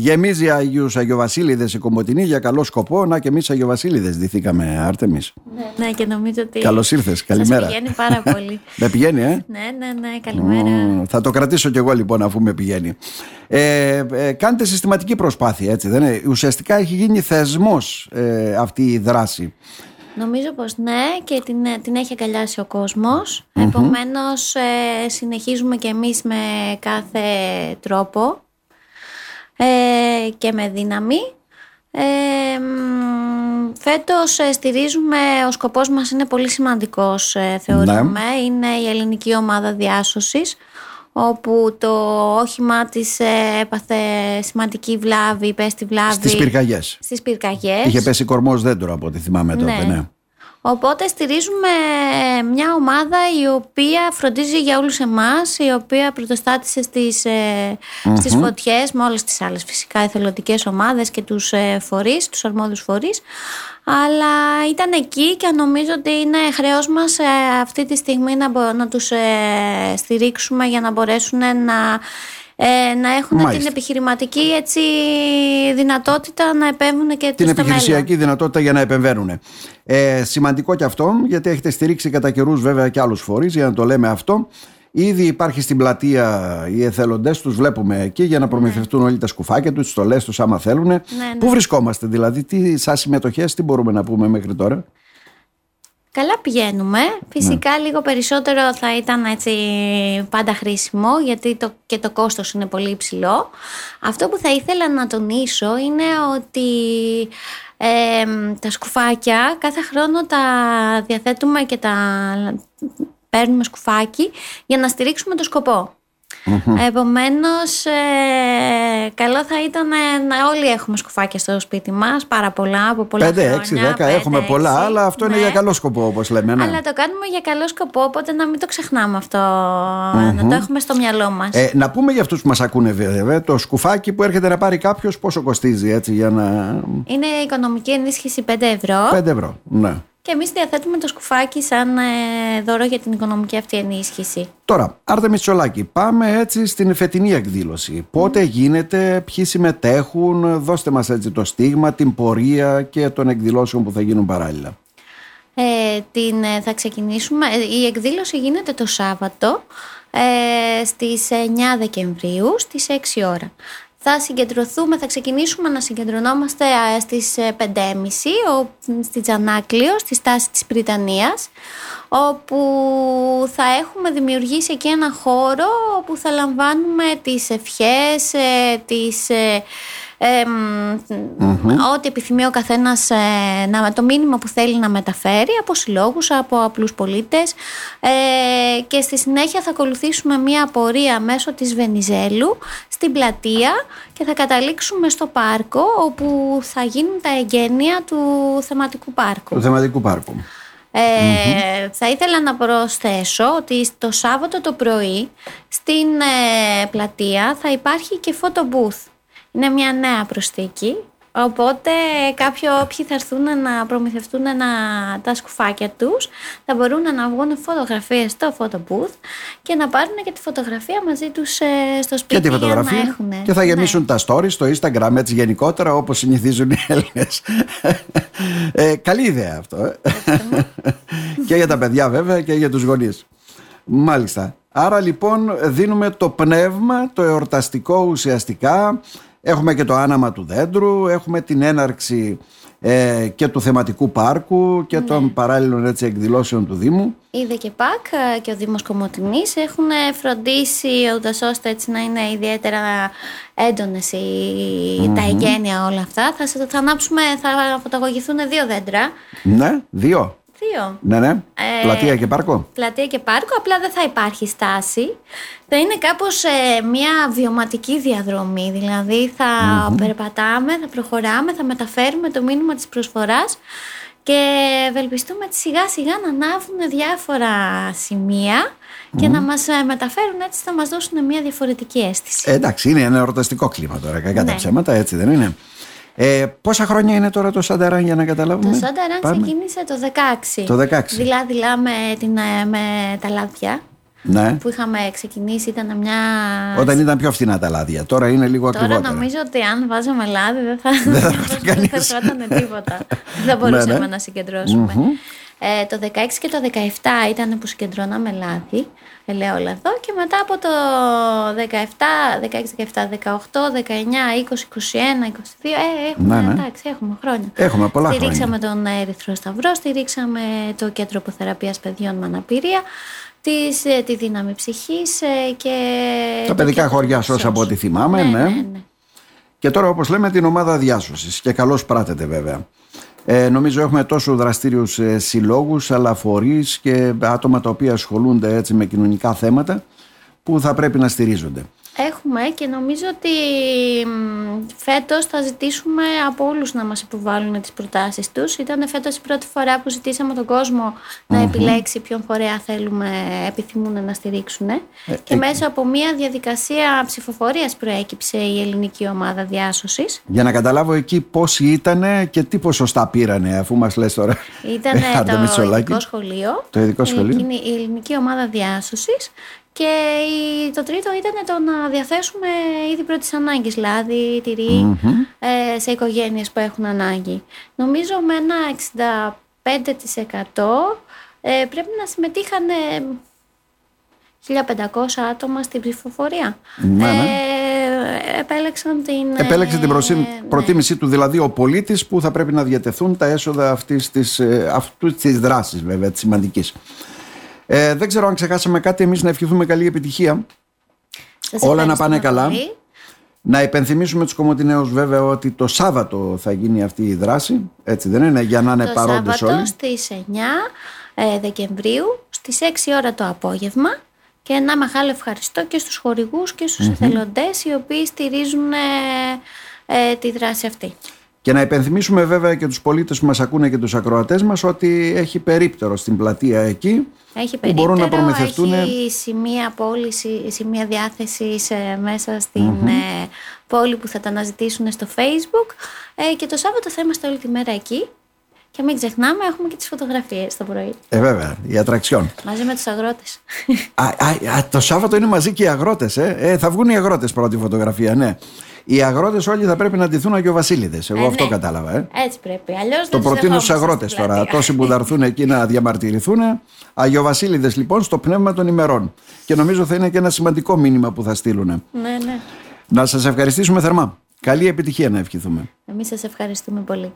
Γεμίζει Αγίους Αγιοβασίλειδες η Κομωτινή για καλό σκοπό. Να και εμείς Αγιοβασίλειδες ντυθήκαμε, Άρτεμι. Ναι, ναι, και νομίζω ότι. Καλώς ήρθες. Καλημέρα. Σας πηγαίνει πάρα πολύ. με πηγαίνει, ε; ναι, ναι, ναι. Καλημέρα. θα το κρατήσω κι εγώ λοιπόν, αφού με πηγαίνει. Ε, ε, κάνετε συστηματική προσπάθεια, έτσι δεν είναι; Ουσιαστικά έχει γίνει θεσμός ε, αυτή η δράση. Νομίζω πως ναι και την, την έχει αγκαλιάσει ο κόσμος. mm Επομένως ε, συνεχίζουμε και εμείς με κάθε τρόπο ε, και με δύναμη. Ε, φέτος ε, στηρίζουμε, ο σκοπός μας είναι πολύ σημαντικός θεωρούμε, ναι. είναι η ελληνική ομάδα διάσωσης όπου το όχημά της έπαθε σημαντική βλάβη, πέστη βλάβη. Στις πυρκαγιές. Στις πυρκαγιές. Είχε πέσει κορμός δέντρο από ό,τι θυμάμαι τότε, ναι. ναι. Οπότε στηρίζουμε μια ομάδα η οποία φροντίζει για όλους εμάς, η οποία πρωτοστάτησε στις, ε, στις φωτιές με όλες τις άλλες φυσικά εθελοντικές ομάδες και τους ε, φορείς, τους αρμόδιους φορείς. Αλλά ήταν εκεί και νομίζω ότι είναι χρέος μας ε, αυτή τη στιγμή να, να τους στηρίξουμε για να μπορέσουν να ε, να έχουν την επιχειρηματική έτσι, δυνατότητα να επέμβουν και την επιχειρησιακή δυνατότητα για να επεμβαίνουν. Ε, σημαντικό και αυτό, γιατί έχετε στηρίξει κατά καιρούς βέβαια και άλλους φορείς, για να το λέμε αυτό. Ήδη υπάρχει στην πλατεία οι εθελοντές, τους βλέπουμε εκεί για να προμηθευτούν όλοι τα σκουφάκια τους, τις στολές τους, άμα θέλουν. Ναι, ναι. Πού βρισκόμαστε δηλαδή, τι σαν συμμετοχές, τι μπορούμε να πούμε μέχρι τώρα; Καλά πηγαίνουμε. Φυσικά ναι. λίγο περισσότερο θα ήταν έτσι πάντα χρήσιμο γιατί το, και το κόστος είναι πολύ υψηλό. Αυτό που θα ήθελα να τονίσω είναι ότι τα σκουφάκια κάθε χρόνο τα διαθέτουμε και τα παίρνουμε σκουφάκι για να στηρίξουμε το σκοπό. Mm-hmm. Επομένως, ε, καλό θα ήταν να όλοι έχουμε σκουφάκια στο σπίτι μας, πάρα πολλά από πολλά 5, 6, 10, έχουμε πολλά, αλλά αυτό είναι ναι. για καλό σκοπό, όπως λέμε. Ναι. Αλλά το κάνουμε για καλό σκοπό, οπότε να μην το ξεχνάμε αυτό, να το έχουμε στο μυαλό μας. Ε, να πούμε για αυτούς που μας ακούνε, βέβαια, το σκουφάκι που έρχεται να πάρει κάποιος, πόσο κοστίζει, έτσι, για να. Είναι οικονομική ενίσχυση 5 ευρώ. 5 ευρώ, ναι. Και εμείς διαθέτουμε το σκουφάκι σαν ε, δώρο για την οικονομική αυτή ενίσχυση. Τώρα, Άρτε Μητσολάκη, πάμε έτσι στην φετινή εκδήλωση. Πότε γίνεται, ποιοι συμμετέχουν, δώστε μας έτσι το στίγμα, την πορεία και των εκδηλώσεων που θα γίνουν παράλληλα. Ε, την, ε, θα ξεκινήσουμε, η εκδήλωση γίνεται το Σάββατο ε, στις 9 Δεκεμβρίου στις 6 ώρα θα συγκεντρωθούμε, θα ξεκινήσουμε να συγκεντρωνόμαστε στις 5.30 ε, στη Τζανάκλειο, στη στάση της Πριτανίας όπου θα έχουμε δημιουργήσει εκεί ένα χώρο όπου θα λαμβάνουμε τις ευχές, ε, τις ε, ό,τι επιθυμεί ο καθένας ε, το μήνυμα που θέλει να μεταφέρει από συλλόγους, από απλούς πολίτες ε, και στη συνέχεια θα ακολουθήσουμε μία πορεία μέσω της Βενιζέλου στην πλατεία και θα καταλήξουμε στο πάρκο όπου θα γίνουν τα εγγένεια του θεματικού πάρκου. Του θεματικού πάρκου. Ε, Θα ήθελα να προσθέσω ότι το Σάββατο το πρωί στην πλατεία θα υπάρχει και photo booth. Είναι μια νέα προσθήκη. Οπότε κάποιοι όποιοι θα έρθουν να προμηθευτούν να, τα σκουφάκια τους θα μπορούν να βγουν φωτογραφίες στο photo booth και να πάρουν και τη φωτογραφία μαζί τους ε, στο σπίτι και τη φωτογραφία για να έχουν. Και θα γεμίσουν ναι. τα stories στο Instagram έτσι γενικότερα όπως συνηθίζουν οι Έλληνες. Ε, καλή ιδέα αυτό. Ε. και για τα παιδιά βέβαια και για τους γονείς. Μάλιστα. Άρα λοιπόν δίνουμε το πνεύμα, το εορταστικό ουσιαστικά Έχουμε και το άναμα του δέντρου, έχουμε την έναρξη ε, και του θεματικού πάρκου και ναι. των παράλληλων έτσι, εκδηλώσεων του Δήμου. Η ΔΕΚΕΠΑΚ και ο Δήμος Κομωτινής έχουν φροντίσει ούτως ώστε έτσι να είναι ιδιαίτερα έντονες τα εγγένεια όλα αυτά. Θα, θα ανάψουμε, θα φωταγωγηθούν δύο δέντρα. Ναι, δύο. Ναι, ναι. Ε, πλατεία και πάρκο. Πλατεία και πάρκο, απλά δεν θα υπάρχει στάση. Θα είναι κάπως ε, μια βιωματική διαδρομή. Δηλαδή θα περπατάμε, θα προχωράμε, θα μεταφέρουμε το μήνυμα της προσφοράς και ευελπιστούμε σιγά σιγά να ανάβουν διάφορα σημεία και να μας ε, μεταφέρουν έτσι θα μας δώσουν μια διαφορετική αίσθηση. Ε, εντάξει, είναι ένα ερωταστικό κλίμα τώρα, κακά τα ναι. ψέματα, έτσι δεν είναι. Ε, πόσα χρόνια είναι τώρα το Σανταράν για να καταλάβουμε; Το Σανταράν ξεκίνησε το 16. Το 16. Δηλαδή με, την, ε, με τα λάδια. Ναι. που είχαμε ξεκινήσει ήταν μια. Όταν ήταν πιο φθηνά τα λάδια. Τώρα είναι λίγο Τώρα ακριβότερα. νομίζω ότι αν βάζαμε λάδι δεν θα, Δεν θα δεν έρχονταν θα κανείς. φρόταν τίποτα. δεν θα μπορούσαμε Ναι, ναι. να συγκεντρωσουμε Ε, το 16 και το 17 ήταν που συγκεντρώναμε λάδι, ελαιόλαδο και μετά από το 17, 16, 17, 18, 19, 20, 21, 22, ε, έχουμε, Ναι, ναι. εντάξει, έχουμε χρόνια. Έχουμε πολλά Στηρίξαμε τον Ερυθρό Σταυρό, στηρίξαμε το Κέντρο Αποθεραπείας Παιδιών με Αναπηρία, της, ε, τη Δύναμη Ψυχής ε, και... Τα το παιδικά Κέντρο χωριά Νησιός. ΣΟΣ από ό,τι θυμάμαι, ναι. ναι. ναι, ναι. Και τώρα όπως λέμε την ομάδα διάσωσης και καλώς πράτεται βέβαια. Ε, νομίζω έχουμε τόσο δραστήριους ε, συλλόγους αλλά φορείς και άτομα τα οποία ασχολούνται έτσι με κοινωνικά θέματα που θα πρέπει να στηρίζονται. Έχουμε και νομίζω ότι μ, φέτος θα ζητήσουμε από όλους να μας υποβάλουν τις προτάσεις τους. Ήταν φέτος η πρώτη φορά που ζητήσαμε τον κόσμο να επιλέξει ποιον φορέα θέλουμε, επιθυμούν να στηρίξουν. και ε, μέσα από μια διαδικασία ψηφοφορίας προέκυψε η ελληνική ομάδα διάσωσης. Για να καταλάβω εκεί πόσοι ήταν και τι ποσοστά πήρανε αφού μας λες τώρα. Ήταν ε, Άρτε το Μητσολάκη. ειδικό σχολείο. Το ειδικό η σχολείο. ελληνική- Η ελληνική ομάδα διάσωσης και η- το τρίτο ήταν το να διαθέσουμε είδη πρώτης ανάγκης, λάδι, τυρί, ε, σε οικογένειες που έχουν ανάγκη. Νομίζω με ένα 65% ε, πρέπει να συμμετείχαν ε, 1500 άτομα στην ψηφοφορία. Ναι, ναι. Ε, επέλεξαν την... Επέλεξε την ε, προσή- ναι. προτίμησή του δηλαδή ο πολίτης που θα πρέπει να διατεθούν τα έσοδα αυτής της, ε, αυτούς της δράσης βέβαια της σημαντικής. Ε, δεν ξέρω αν ξεχάσαμε κάτι εμείς να ευχηθούμε καλή επιτυχία. Σας όλα να ευχαριστούμε πάνε καλά. πολύ. Να υπενθυμίσουμε τους κομμωτινέους βέβαια ότι το Σάββατο θα γίνει αυτή η δράση. Έτσι δεν είναι για να είναι το παρόντες Σάββατο όλοι. στις 9 ε, Δεκεμβρίου στις 6 ώρα το απόγευμα και ένα μεγάλο ευχαριστώ και στους χορηγούς και στους εθελοντές οι οποίοι στηρίζουν ε, ε, τη δράση αυτή. Και να υπενθυμίσουμε βέβαια και τους πολίτες που μας ακούνε και τους ακροατές μας ότι έχει περίπτερο στην πλατεία εκεί Έχει που μπορούν να περίπτερο, προμηθευτούν έχει σημεία πώληση, σημεία διάθεσης ε, μέσα στην ε, πόλη που θα τα αναζητήσουν στο facebook. Ε, και το Σάββατο θα είμαστε όλη τη μέρα εκεί και μην ξεχνάμε έχουμε και τις φωτογραφίες το πρωί Ε, βέβαια, η ατραξιόν. μαζί με τους αγρότες. Α, α, α, το Σάββατο είναι μαζί και οι αγρότες ε. Ε, θα βγουν οι αγρότες πρώτη φωτογραφία, ναι. Οι αγρότες όλοι θα πρέπει να ντυθούν Αγιοβασίλειδες. Εγώ Ε, αυτό ναι. κατάλαβα. Ε. Έτσι πρέπει. Αλλιώς Το δεν τους προτείνω στους δεχόμαστε αγρότες στην τώρα. πλατεία. Τόσοι που θα έρθουν εκεί να διαμαρτυρηθούν. Αγιοβασίλειδε λοιπόν στο πνεύμα των ημερών. Και νομίζω θα είναι και ένα σημαντικό μήνυμα που θα στείλουν. Ναι, ναι. Να σας ευχαριστήσουμε θερμά. Καλή επιτυχία να ευχηθούμε. Εμείς σας ευχαριστούμε πολύ.